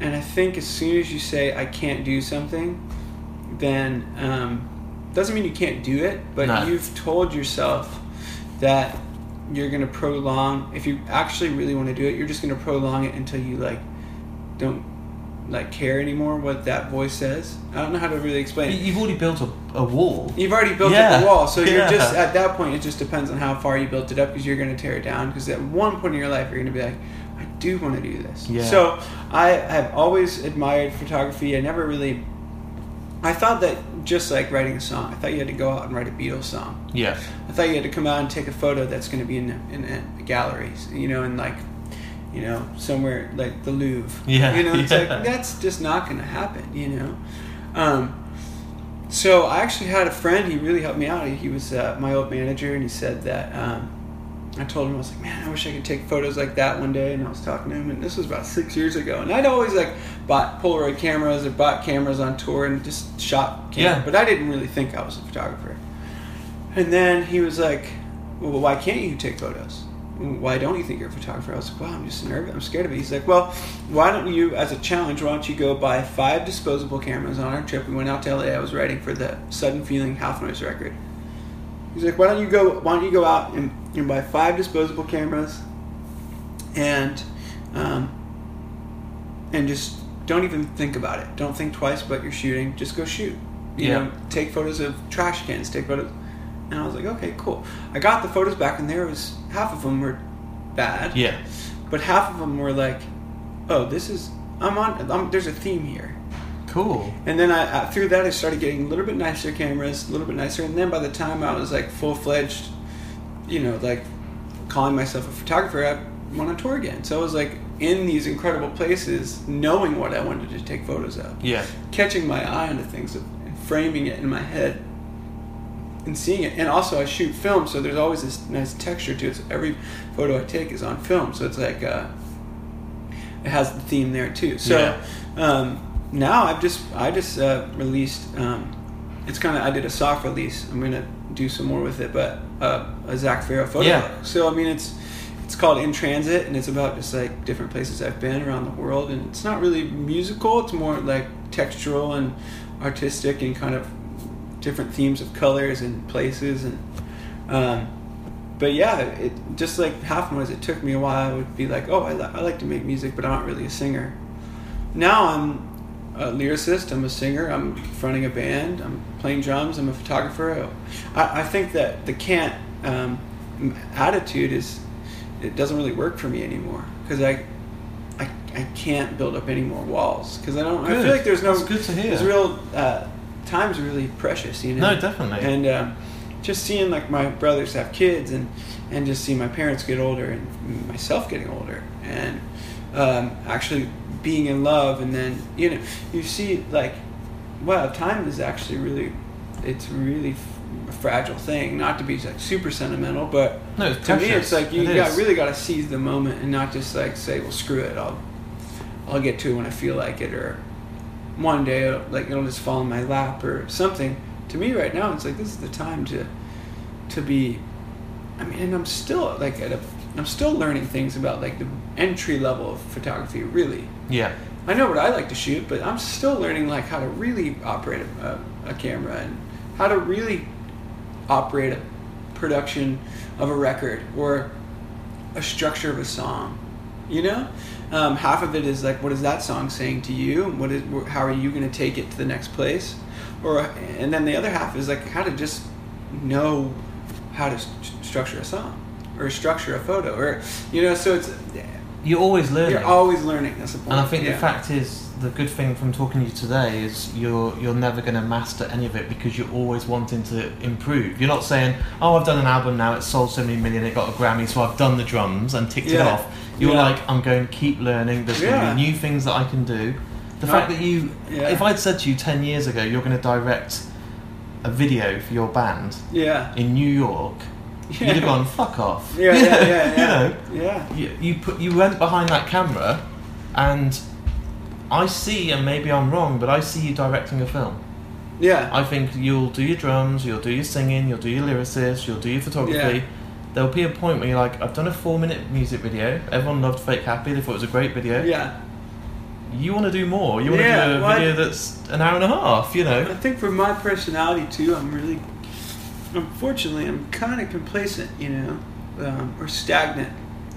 and I think as soon as you say I can't do something, then um, doesn't mean you can't do it, but No. you've told yourself that you're going to prolong. If you actually really want to do it, you're just going to prolong it until you like don't like care anymore what that voice says. I don't know how to really explain. You- it. You've already built a, a wall. You've already built Yeah. up the wall, so you're just at that point. It just depends on how far you built it up because you're going to tear it down. Because at one point in your life, you're going to be like, I do want to do this. Yeah. So I have always admired photography. I never really. I thought that just like writing a song, I thought you had to go out and write a Beatles song. Yeah. I thought you had to come out and take a photo that's going to be in in, in galleries, you know, and like, you know, somewhere like the Louvre. Yeah, You know, it's yeah. like that's just not going to happen. You know. Um, so I actually had a friend. He really helped me out. He, he was uh, my old manager, and he said that. Um, I told him I was like, man, I wish I could take photos like that one day. And I was talking to him, and this was about six years ago. And I'd always like bought Polaroid cameras or bought cameras on tour and just shot. Camera, Yeah. But I didn't really think I was a photographer. And then he was like, well, why can't you take photos? Why don't you think you're a photographer? I was like, well, I'm just nervous. I'm scared of it. He's like, well, why don't you, as a challenge, why don't you go buy five disposable cameras on our trip? We went out to LA. I was writing for the Sudden Feeling Half Noise record. He's like, why don't you go? Why don't you go out and, and buy five disposable cameras, and um, and just don't even think about it. Don't think twice about your shooting. Just go shoot. You Yeah. know, take photos of trash cans. Take photos. And I was like, okay, cool. I got the photos back, and there was half of them were bad, Yeah. but half of them were like, oh, this is I'm on. I'm, there's a theme here. Cool. And then I, I through that I started getting a little bit nicer cameras, a little bit nicer, and then by the time I was like full fledged, you know, like calling myself a photographer, I went on tour again. So I was like in these incredible places, knowing what I wanted to take photos of, Yeah. catching my eye onto things, and framing it in my head, and seeing it. And also I shoot film, so there's always this nice texture to it. So every photo I take is on film, so it's like uh, it has the theme there too. So Yeah. um, now I've just I just uh, released. Um, it's kind of I did a soft release. I'm gonna do some more with it, but uh, a Zach Farro photo. Yeah. book. So I mean, it's it's called In Transit, and it's about just like different places I've been around the world. And it's not really musical. It's more like textural and artistic, and kind of different themes of colors and places and. Um, but yeah, it just like half noise. It took me a while. I would be like, oh, I, li- I like to make music, but I'm not really a singer. Now I'm a lyricist. I'm a singer. I'm fronting a band. I'm playing drums. I'm a photographer. I, I think that the can't um, attitude is it doesn't really work for me anymore because I, I I can't build up any more walls because I don't. good. I feel like there's no. That's good to hear. There's real uh, time's really precious. You know. No, definitely. And um, just seeing like my brothers have kids and and just seeing my parents get older and myself getting older and um, actually being in love and then you know you see like wow time is actually really it's really f- a fragile thing. Not to be like super sentimental but No, to me it's like you It got, really got to seize the moment and not just like say well screw it I'll I'll get to it when I feel like it or one day it'll, like it'll just fall in my lap or something. To me right now it's like this is the time to to be I mean and I'm still like at a I'm still learning things about like the entry level of photography really. Yeah. I know what I like to shoot but I'm still learning like how to really operate a, a, camera and how to really operate a production of a record or a structure of a song you know? Um, half of it is like what is that song saying to you? What is how are you going to take it to the next place? Or and then the other half is like how to just know how to st- structure a song or structure a photo or you know so it's You're always learning. you're always learning that's the point and I think Yeah. the fact is, the good thing from talking to you today is you're you're never going to master any of it because you're always wanting to improve. You're not saying, "Oh, I've done an album now; it's sold so many million, it got a Grammy, so I've done the drums and ticked it off." You're Yeah. like, "I'm going to keep learning. There's going to be new things that I can do." The No. fact that you, Yeah. if I'd said to you ten years ago, you're going to direct a video for your band yeah in New York, yeah you'd have gone, "Fuck off." yeah yeah yeah yeah, you know, yeah you, you put you went behind that camera and I see and maybe I'm wrong but I see you directing a film Yeah. I think you'll do your drums, you'll do your singing, you'll do your lyricist, you'll do your photography. Yeah. There'll be a point where you're like, I've done a four minute music video. Everyone loved Fake Happy. They thought it was a great video. yeah. You want to do more. You want Yeah, to do a well, video that's an hour and a half. You know? I think for my personality too, I'm really, unfortunately, I'm kind of complacent, you know, um, or stagnant.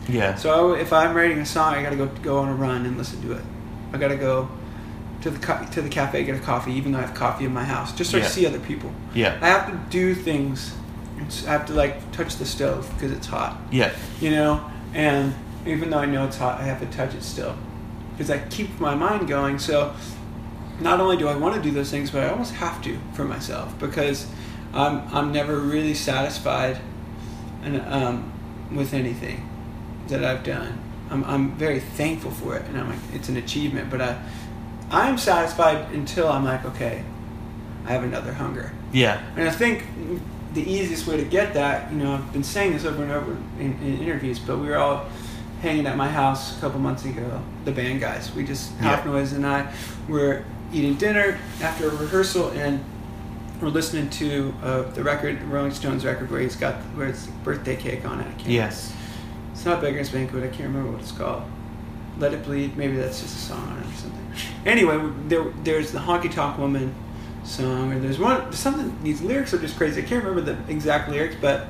Yeah. So I, if I'm writing a song, I gotta go go on a run and listen to it. I gotta go to the co- to the cafe get a coffee, even though I have coffee in my house, just so I see other people. Yeah. I have to do things. It's, I have to like touch the stove because it's hot, Yeah. you know. And even though I know it's hot, I have to touch it still because I keep my mind going. So not only do I want to do those things, but I almost have to for myself because I'm I'm never really satisfied and um, with anything that I've done. I'm I'm very thankful for it, and I'm like it's an achievement. But I I'm satisfied until I'm like okay, I have another hunger. Yeah. And I think the easiest way to get that, you know, I've been saying this over and over in, in interviews, but we were all hanging at my house a couple months ago, the band guys. We just, Half Noise and I were eating dinner after a rehearsal and we're listening to uh, the record, the Rolling Stones record, where he's got where it's birthday cake on it. I can't- Yes. It's not Beggar's Banquet. I can't remember what it's called. Let It Bleed. Maybe that's just a song on it or something. Anyway, there, there's the Honky Tonk Woman song, or there's one. Something. These lyrics are just crazy. I can't remember the exact lyrics, but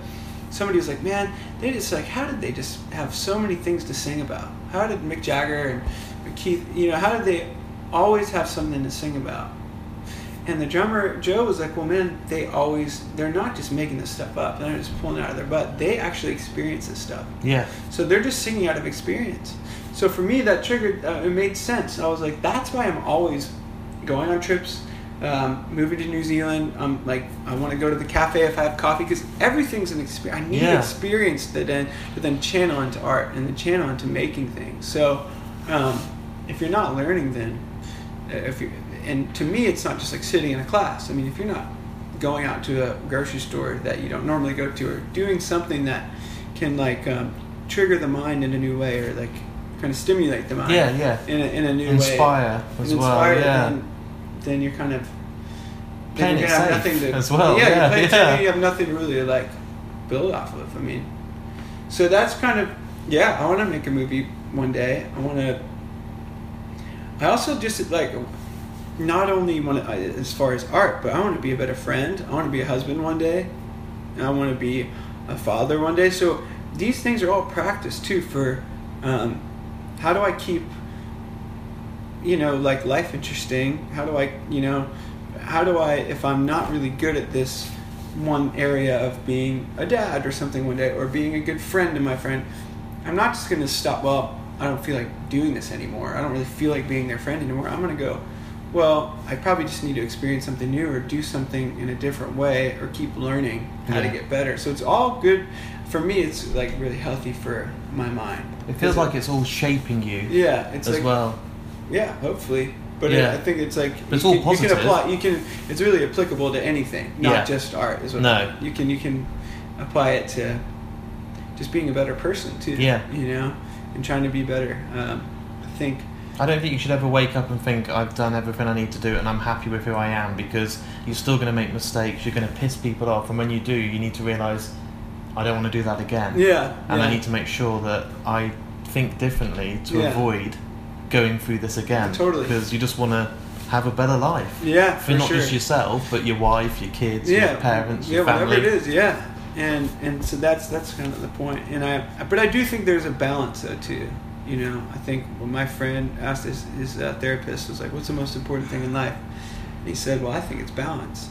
somebody was like, "Man, they just like, how did they just have so many things to sing about? How did Mick Jagger and Keith, you know, how did they always have something to sing about?" And the drummer Joe was like, "Well, man, they always they're not just making this stuff up. They're not just pulling it out of their butt. They actually experience this stuff. Yeah. So they're just singing out of experience. So for me, that triggered. Uh, it made sense. I was like, that's why I'm always going on trips, um, moving to New Zealand. I'm like, I want to go to the cafe if I have coffee because everything's an experience. I need Yeah. experience to then to then channel into art and then channel into making things. So um, if you're not learning, then uh, if you and to me, it's not just like sitting in a class. I mean, if you're not going out to a grocery store that you don't normally go to, or doing something that can like um, trigger the mind in a new way, or like kind of stimulate the mind, Yeah. Yeah. in a, in a new way, Inspire as well. Yeah. then, then you're kind of Playing then it you're have nothing to as well, Yeah, yeah, you safe, yeah. you have nothing really to like build off of. I mean, so that's kind of yeah. I want to make a movie one day. I want to. I also just like not only want to as far as art, but I want to be a better friend. I want to be a husband one day. And I want to be a father one day. So these things are all practice too for um, how do I keep you know like life interesting? How do I you know how do I if I'm not really good at this one area of being a dad or something one day or being a good friend to my friend, I'm not just going to stop. Well, I don't feel like doing this anymore. I don't really feel like being their friend anymore. I'm going to go. Well, I probably just need to experience something new or do something in a different way or keep learning how to get better. So it's all good. For me, it's like really healthy for my mind. It feels like it's all shaping you yeah, it's as like well. yeah, hopefully. But Yeah. it, I think it's like it's you, all can, you can apply. You can. It's really applicable to anything, not Yeah. just art. Is what No. You can you can apply it to just being a better person too. Yeah. you know, and trying to be better. Um, I think I don't think you should ever wake up and think I've done everything I need to do and I'm happy with who I am because you're still going to make mistakes. You're going to piss people off, and when you do, you need to realise I don't want to do that again. yeah, and yeah. I need to make sure that I think differently to Yeah. avoid going through this again. Totally. Because you just want to have a better life. yeah, For for not sure. just yourself, but your wife, your kids, yeah, your parents, yeah, your family. whatever it is, yeah. And and so that's that's kind of the point. And I but I do think there's a balance though too. You know, I think when my friend asked his his uh, therapist was like, "What's the most important thing in life?" And he said, "Well, I think it's balance."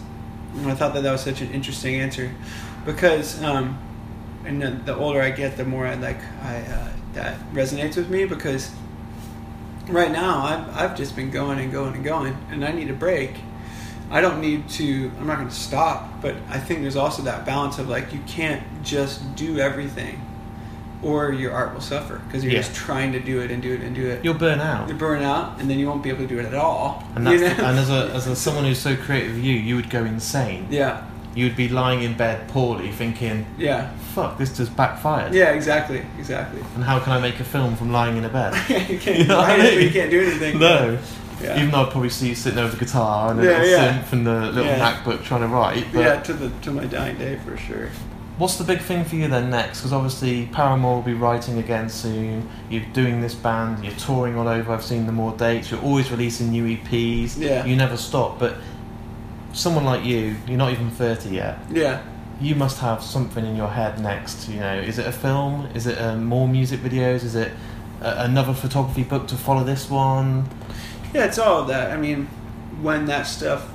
And I thought that that was such an interesting answer because um, and the, the older I get, the more I like I uh, that resonates with me because right now I've I've just been going and going and going, and I need a break. I don't need to. I'm not going to stop, but I think there's also that balance of like you can't just do everything, or your art will suffer because you're Yeah. just trying to do it and do it and do it. You'll burn out. You burn out, and then you won't be able to do it at all. And, that's you the- and as a as a someone who's so creative, you you would go insane. yeah, You would be lying in bed poorly, thinking, yeah, "Fuck, this just backfired." yeah, exactly, exactly. And how can I make a film from lying in a bed? you can't You know I write it, but mean? you can't do anything. no. Yeah. Even though I'd probably see you sitting there with the guitar and a Yeah, little synth and the little. MacBook trying to write. Yeah, to the to my dying day for sure. What's the big thing for you then next? Because obviously Paramore will be writing again soon. You're doing this band. You're touring all over. I've seen the more dates. You're always releasing new EPs. Yeah. You never stop. But someone like you, you're not even 30 yet. Yeah. You must have something in your head next. You know, is it a film? Is it uh, more music videos? Is it a- another photography book to follow this one? Yeah, it's all of that. I mean, when that stuff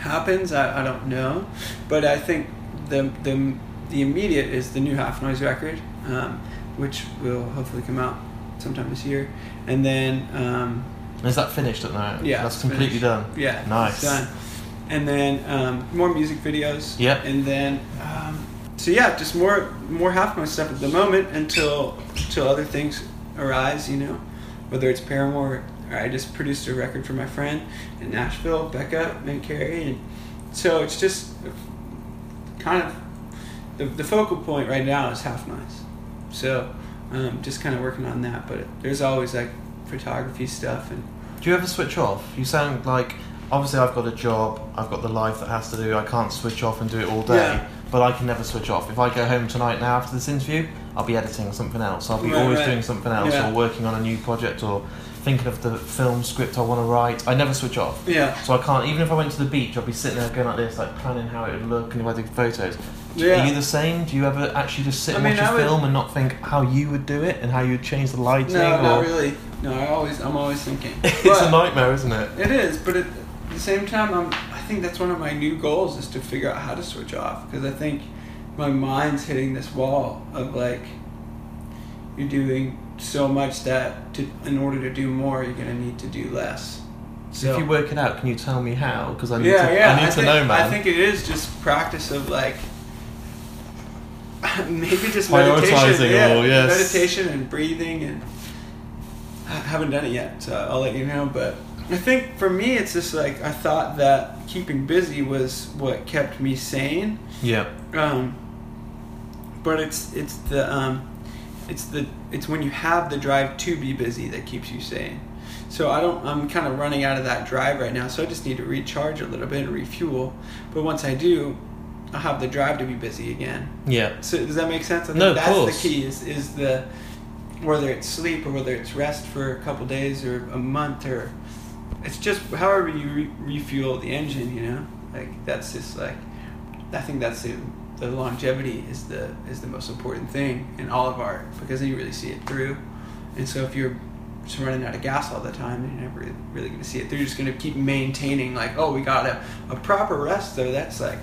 happens, I, I don't know, but I think the the the immediate is the new Half Noise record, um, which will hopefully come out sometime this year, and then um, Is that finished at the moment? Yeah, that's completely finished. done. yeah, Nice. done, and then um, more music videos. Yeah. and then um, so yeah, just more more Half Noise stuff at the moment until until other things arise. You know, whether it's Paramore or I just produced a record for my friend in Nashville, Becca Mancari, and so it's just kind of the, the focal point right now is Half Noise. So um, just kind of working on that, but there's always like photography stuff and Do you ever switch off? You sound like obviously I've got a job, I've got the life that has to do. I can't switch off and do it all day, Yeah. but I can never switch off. If I go home tonight now after this interview, I'll be editing something else. I'll be Right, always right. doing something else Yeah. or working on a new project or thinking of the film script I want to write. I never switch off. yeah. So I can't, even if I went to the beach, I'd be sitting there going like this, like planning how it would look and if I did photos. Yeah. Are you the same? Do you ever actually just sit I and mean, watch a would- film and not think how you would do it and how you'd change the lighting? No, or... not really. No, I always I'm always thinking. it's But- a nightmare, isn't it? It is, but at the same time, I'm, I think that's one of my new goals is to figure out how to switch off because I think my mind's hitting this wall of like you're doing so much that to, in order to do more, you're gonna need to do less. So if you work it out, can you tell me how? Because I need yeah, to, yeah, I need to think, know, man. I think it is just practice of like maybe just meditation, Prioritizing yeah, all, yes. meditation and breathing, and I haven't done it yet, so I'll let you know. But I think for me, it's just like I thought that keeping busy was what kept me sane. yeah, Um, but it's it's the um, it's the it's when you have the drive to be busy that keeps you sane. So I don't. I'm kind of running out of that drive right now. So I just need to recharge a little bit and refuel. But once I do, I'll have the drive to be busy again. yeah. So does that make sense? I think No, that's course. the key. Is is the whether it's sleep or whether it's rest for a couple days or a month or it's just however you re- refuel the engine. You know, like that's just like I think that's the the longevity is the is the most important thing in all of art because then you really see it through. And so if you're just running out of gas all the time, you're never really, going to see it. They're just going to keep maintaining like, oh, we got a, a proper rest though. That's like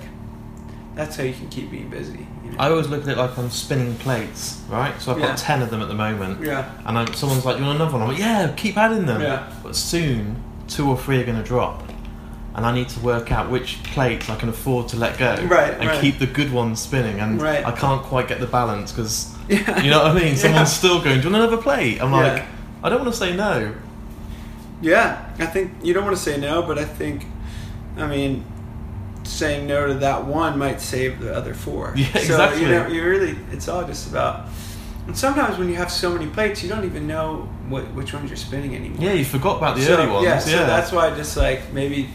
that's how you can keep being busy. You know? I always look at it like I'm spinning plates, right? So I've Yeah. got ten of them at the moment, yeah. and I'm, someone's like, "You want another one?" I'm like, "Yeah, keep adding them." Yeah. But soon, two or three are going to drop, and I need to work out which plates I can afford to let go, Right, and right. keep the good ones spinning. And Right. I can't quite get the balance because Yeah. you know what I mean. Yeah. Someone's still going, "Do you want another plate?" I'm like, I don't want to say no. Yeah, I think you don't want to say no, but I think, I mean, saying no to that one might save the other four. Yeah, So exactly. you know, you really, it's all just about. And sometimes when you have so many plates, you don't even know what which ones you're spinning anymore. Yeah, you forgot about the so, early ones. Yeah, Yeah, so that's why I just like maybe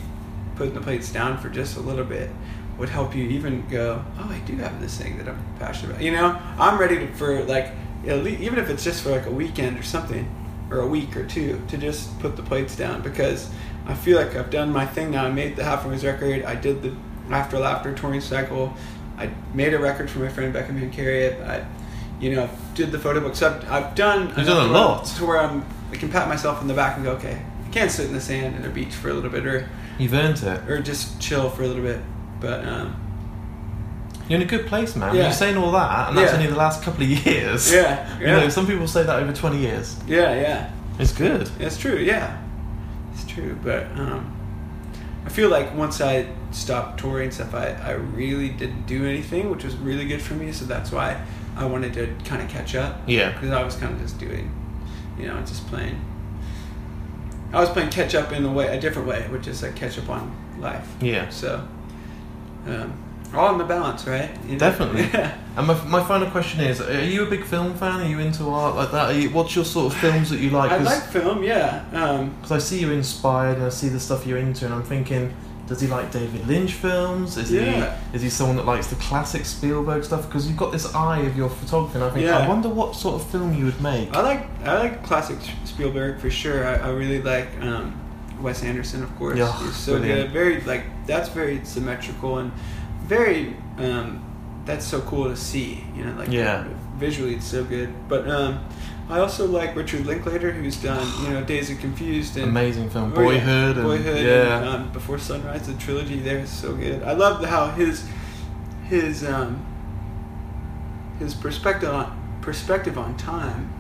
putting the plates down for just a little bit would help you even go, oh, I do have this thing that I'm passionate about. You know, I'm ready to, for like even if it's just for like a weekend or something, or a week or two, to just put the plates down because I feel like I've done my thing now. I made the Half Noise record. I did the After Laughter touring cycle. I made a record for my friend Becca Mancari. I, you know, did the photo books. So I've, I've done. You've done a enough to where- lot. to where I'm, I can pat myself on the back and go, okay, I can't sit in the sand at a beach for a little bit, or You've earned it. or just chill for a little bit. But um, You're in a good place, man. Yeah. You're saying all that, and that's Yeah. only the last couple of years. yeah, You yeah, know, some people say that over 20 years. yeah, yeah. It's good. It's true, yeah. It's true, but um, I feel like once I stopped touring and stuff, I, I really didn't do anything, which was really good for me. So that's why I wanted to kind of catch up Yeah. because I was kind of just doing, you know, just playing. I was playing catch up in a way, a different way, which is like catch up on life. Yeah. So, um, all in the balance, right? You know? Definitely. Yeah. And my, my final question is: Are you a big film fan? Are you into art like that? Are you, what's your sort of films that you like? I like film, yeah. Um, Because I see you inspired and I see the stuff you're into, and I'm thinking, does he like David Lynch films? Is Yeah. he is he someone that likes the classic Spielberg stuff? Because you've got this eye of your photography, and I think Yeah. I wonder what sort of film you would make. I like I like classic Spielberg for sure. I, I really like um, Wes Anderson, of course. Yeah, He's so brilliant. good. Very like that's very symmetrical and very um, that's so cool to see. You know, like Yeah. Visually it's so good. But um, I also like Richard Linklater, who's done you know Dazed and Confused and Amazing film, Oh, yeah. Boyhood, and Boyhood, yeah, and, um, Before Sunrise, the trilogy there is so good. I love how his his um, his perspective on perspective on time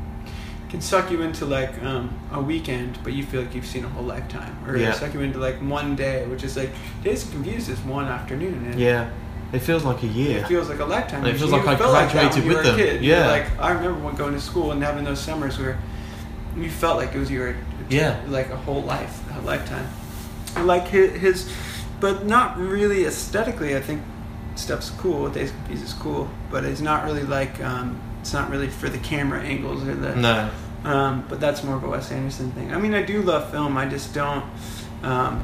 can suck you into like um, a weekend, but you feel like you've seen a whole lifetime, or Yeah. suck you into like one day, which is like Dazed and Confused is one afternoon, and yeah. It feels like a year. it feels like a lifetime. It You feels like I graduated you with them. A kid. You're Yeah. like I remember when going to school and having those summers where you felt like it was your Yeah. like a whole life, a lifetime. Like his, his but not really aesthetically. I think stuff's cool. Dazed is cool, but it's not really like um, it's not really for the camera angles or the. no, Um, but that's more of a Wes Anderson thing. I mean, I do love film. I just don't. Um,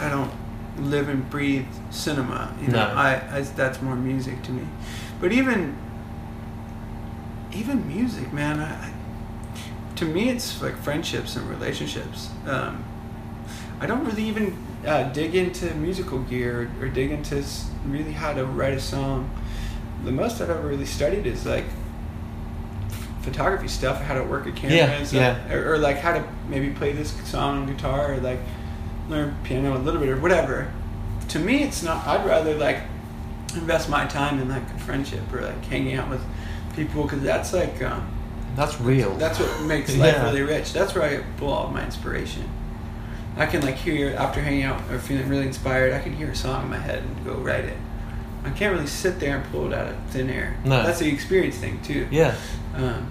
I don't live and breathe cinema. You know, No. I, I that's more music to me. But even even music, man. I, I, to me, it's like friendships and relationships. Um, I don't really even uh, dig into musical gear or, or dig into really how to write a song. The most I've ever really studied is like photography stuff, how to work a camera, Yeah, yeah. Or, or like how to maybe play this song on guitar, or like learn piano a little bit, or whatever. To me, it's not. I'd rather like invest my time in like a friendship or like hanging out with people because that's like um, that's real. that's what makes life Yeah. really rich. That's where I pull all my inspiration. I can like hear after hanging out or feeling really inspired. I can hear a song in my head and go write it. I can't really sit there and pull it out of thin air. No. that's the experience thing too. yeah. Um,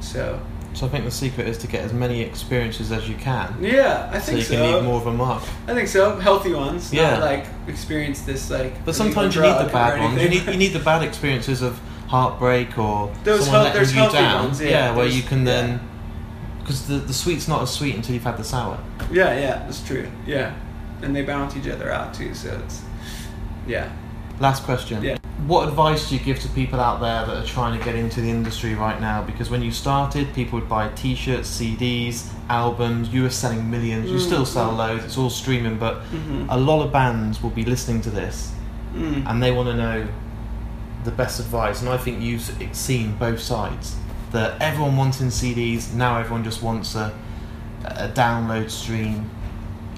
so So I think the secret is to get as many experiences as you can, yeah, I so think you so. can leave more of a mark. I think so. Healthy ones. Yeah. Not like experience this like. But sometimes you need the bad ones. You need you need the bad experiences of heartbreak or Those someone health- letting there's you down. ones, yeah. where you can yeah. then because the the sweet's not as sweet until you've had the sour. Yeah, yeah, that's true. Yeah, and they balance each other out too. So it's yeah. Last question. Yeah. What advice do you give to people out there that are trying to get into the industry right now? Because when you started, people would buy T-shirts, CDs, albums. You were selling millions. You Mm. still sell loads. It's all streaming, but Mm-hmm. a lot of bands will be listening to this Mm. and they want to know the best advice. And I think you've seen both sides. That everyone wanting CDs, now everyone just wants a, a download stream.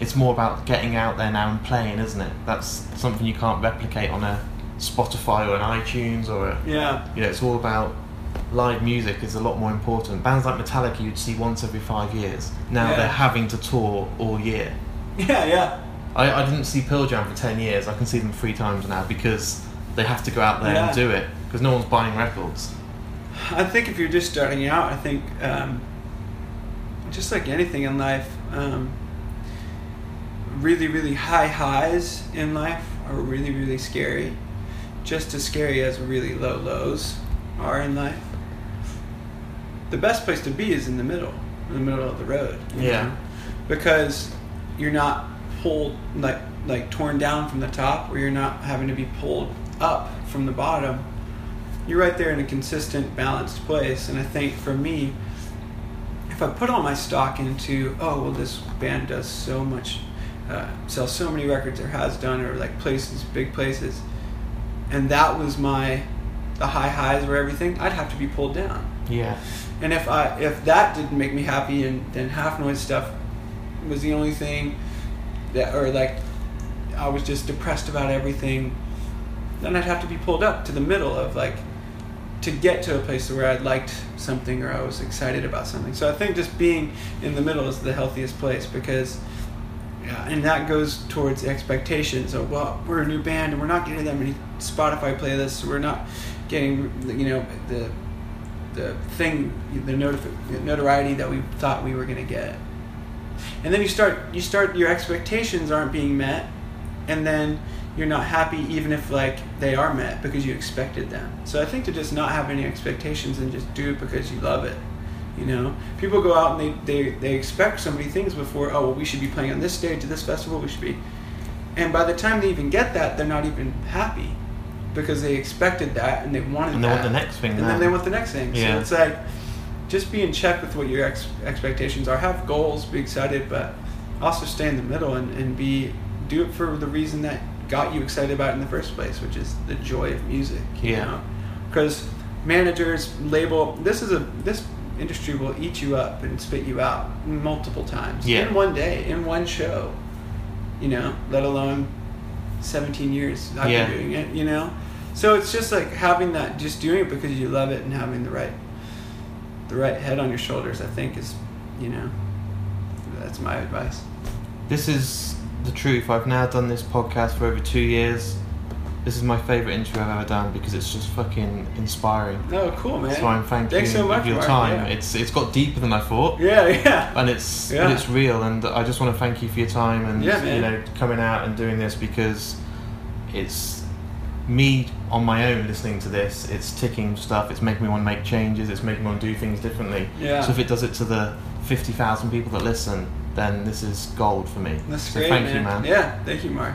It's more about getting out there now and playing, isn't it? That's something you can't replicate on a Spotify or an iTunes or a, Yeah. you know, it's all about live music is a lot more important. Bands like Metallica you'd see once every five years. Now Yeah. they're having to tour all year. Yeah, yeah. I, I didn't see Pearl Jam for 10 years. I can see them three times now because they have to go out there Yeah. and do it because no one's buying records. I think if you're just starting out, I think um, just like anything in life, um, really, really high highs in life are really, really scary. Just as scary as really low lows are in life. The best place to be is in the middle, in the middle of the road. Yeah. know? Because you're not pulled like like torn down from the top, or you're not having to be pulled up from the bottom you're right there in a consistent, balanced place. And I think for me, if I put all my stock into, oh, well, this band does so much, uh, sells so many records or has done, or like places, big places, and that was my, the high highs were everything, I'd have to be pulled down. Yeah. And if I if that didn't make me happy, and then half noise stuff was the only thing that, or like I was just depressed about everything, then I'd have to be pulled up to the middle of like to get to a place where I liked something or I was excited about something. So I think just being in the middle is the healthiest place because. Yeah, and that goes towards expectations of well, we're a new band and we're not getting that many Spotify playlists. So we're not getting you know the the thing, the notif- notoriety that we thought we were going to get. And then you start, you start, your expectations aren't being met, and then you're not happy even if like they are met because you expected them. So I think to just not have any expectations and just do it because you love it. You know, people go out and they, they, they expect so many things before, oh, well, we should be playing on this stage at this festival, we should be. And by the time they even get that, they're not even happy because they expected that and they wanted And they that. want the next thing And now. then they want the next thing. Yeah. So it's like, just be in check with what your ex- expectations are. Have goals, be excited, but also stay in the middle and, and be do it for the reason that got you excited about it in the first place, which is the joy of music. You Yeah. because managers label this is a this industry will eat you up and spit you out multiple times Yeah. in one day in one show. You know, let alone seventeen years I've Yeah. been doing it. You know, so it's just like having that, just doing it because you love it and having the right the right head on your shoulders. I think is, you know, that's my advice. This is the truth. I've now done this podcast for over two years. This is my favourite interview I've ever done because it's just fucking inspiring. Oh, cool, man. So I'm thanking Thanks you so much for your Mark, time. yeah. It's it's got deeper than I thought. Yeah, yeah. and it's Yeah. but it's real and I just want to thank you for your time and Yeah, man. you know coming out and doing this because it's me on my own listening to this it's ticking stuff it's making me want to make changes it's making me want to do things differently Yeah. so if it does it to the 50,000 people that listen then this is gold for me That's so great, thank man. you man Yeah, thank you, Mark.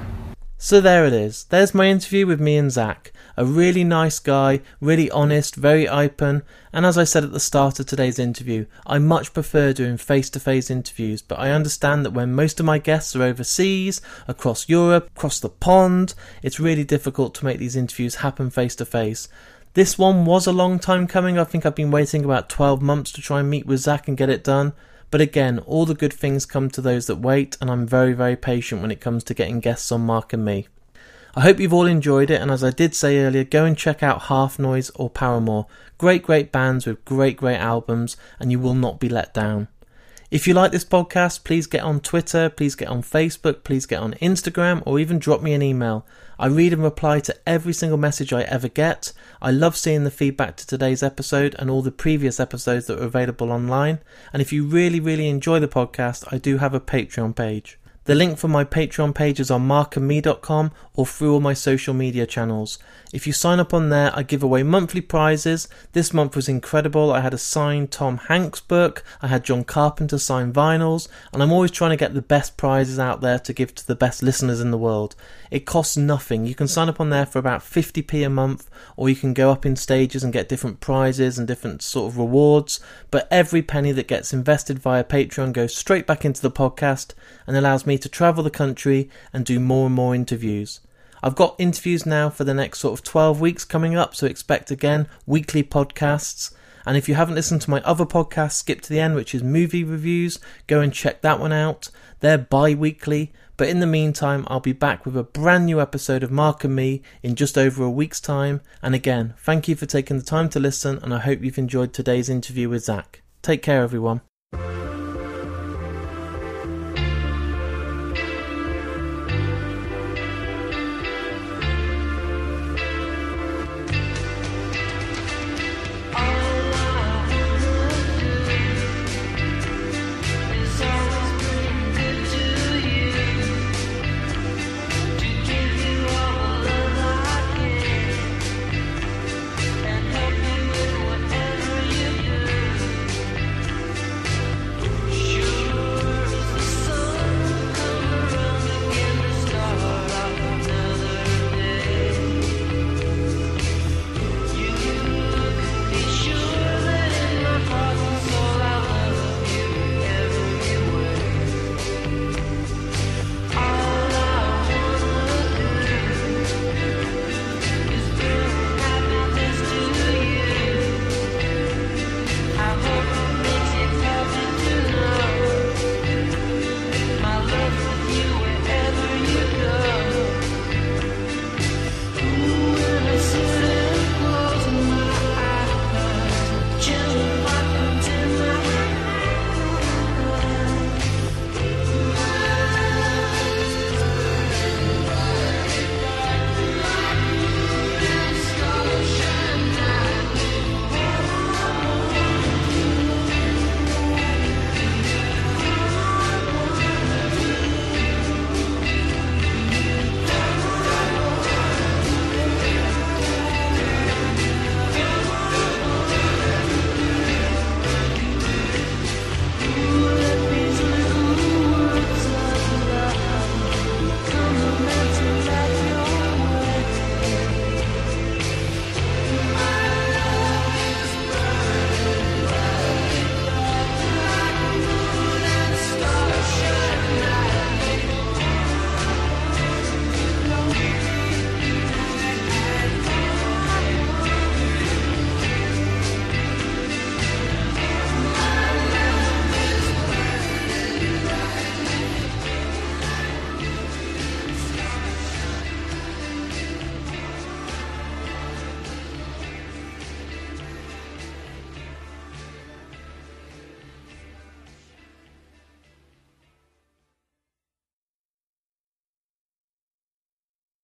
So there it is. There's my interview with me and Zach. A really nice guy, really honest, very open. And as I said at the start of today's interview, I much prefer doing face to face interviews, but I understand that when most of my guests are overseas, across Europe, across the pond, it's really difficult to make these interviews happen face to face. This one was a long time coming. I think I've been waiting about 12 months to try and meet with Zach and get it done. But again, all the good things come to those that wait, and I'm very, very patient when it comes to getting guests on Mark and me. I hope you've all enjoyed it, and as I did say earlier, go and check out Half Noise or Paramore. Great, great bands with great, great albums, and you will not be let down. If you like this podcast, please get on Twitter, please get on Facebook, please get on Instagram, or even drop me an email. I read and reply to every single message I ever get. I love seeing the feedback to today's episode and all the previous episodes that are available online. And if you really, really enjoy the podcast, I do have a Patreon page. The link for my Patreon page is on markandme.com or through all my social media channels. If you sign up on there, I give away monthly prizes. This month was incredible. I had a signed Tom Hanks book, I had John Carpenter sign vinyls, and I'm always trying to get the best prizes out there to give to the best listeners in the world. It costs nothing. You can sign up on there for about 50p a month, or you can go up in stages and get different prizes and different sort of rewards. But every penny that gets invested via Patreon goes straight back into the podcast and allows me to travel the country and do more and more interviews. I've got interviews now for the next sort of 12 weeks coming up, so expect again weekly podcasts. And if you haven't listened to my other podcast, Skip to the End, which is movie reviews, go and check that one out. They're bi weekly, but in the meantime, I'll be back with a brand new episode of Mark and Me in just over a week's time. And again, thank you for taking the time to listen, and I hope you've enjoyed today's interview with Zach. Take care, everyone.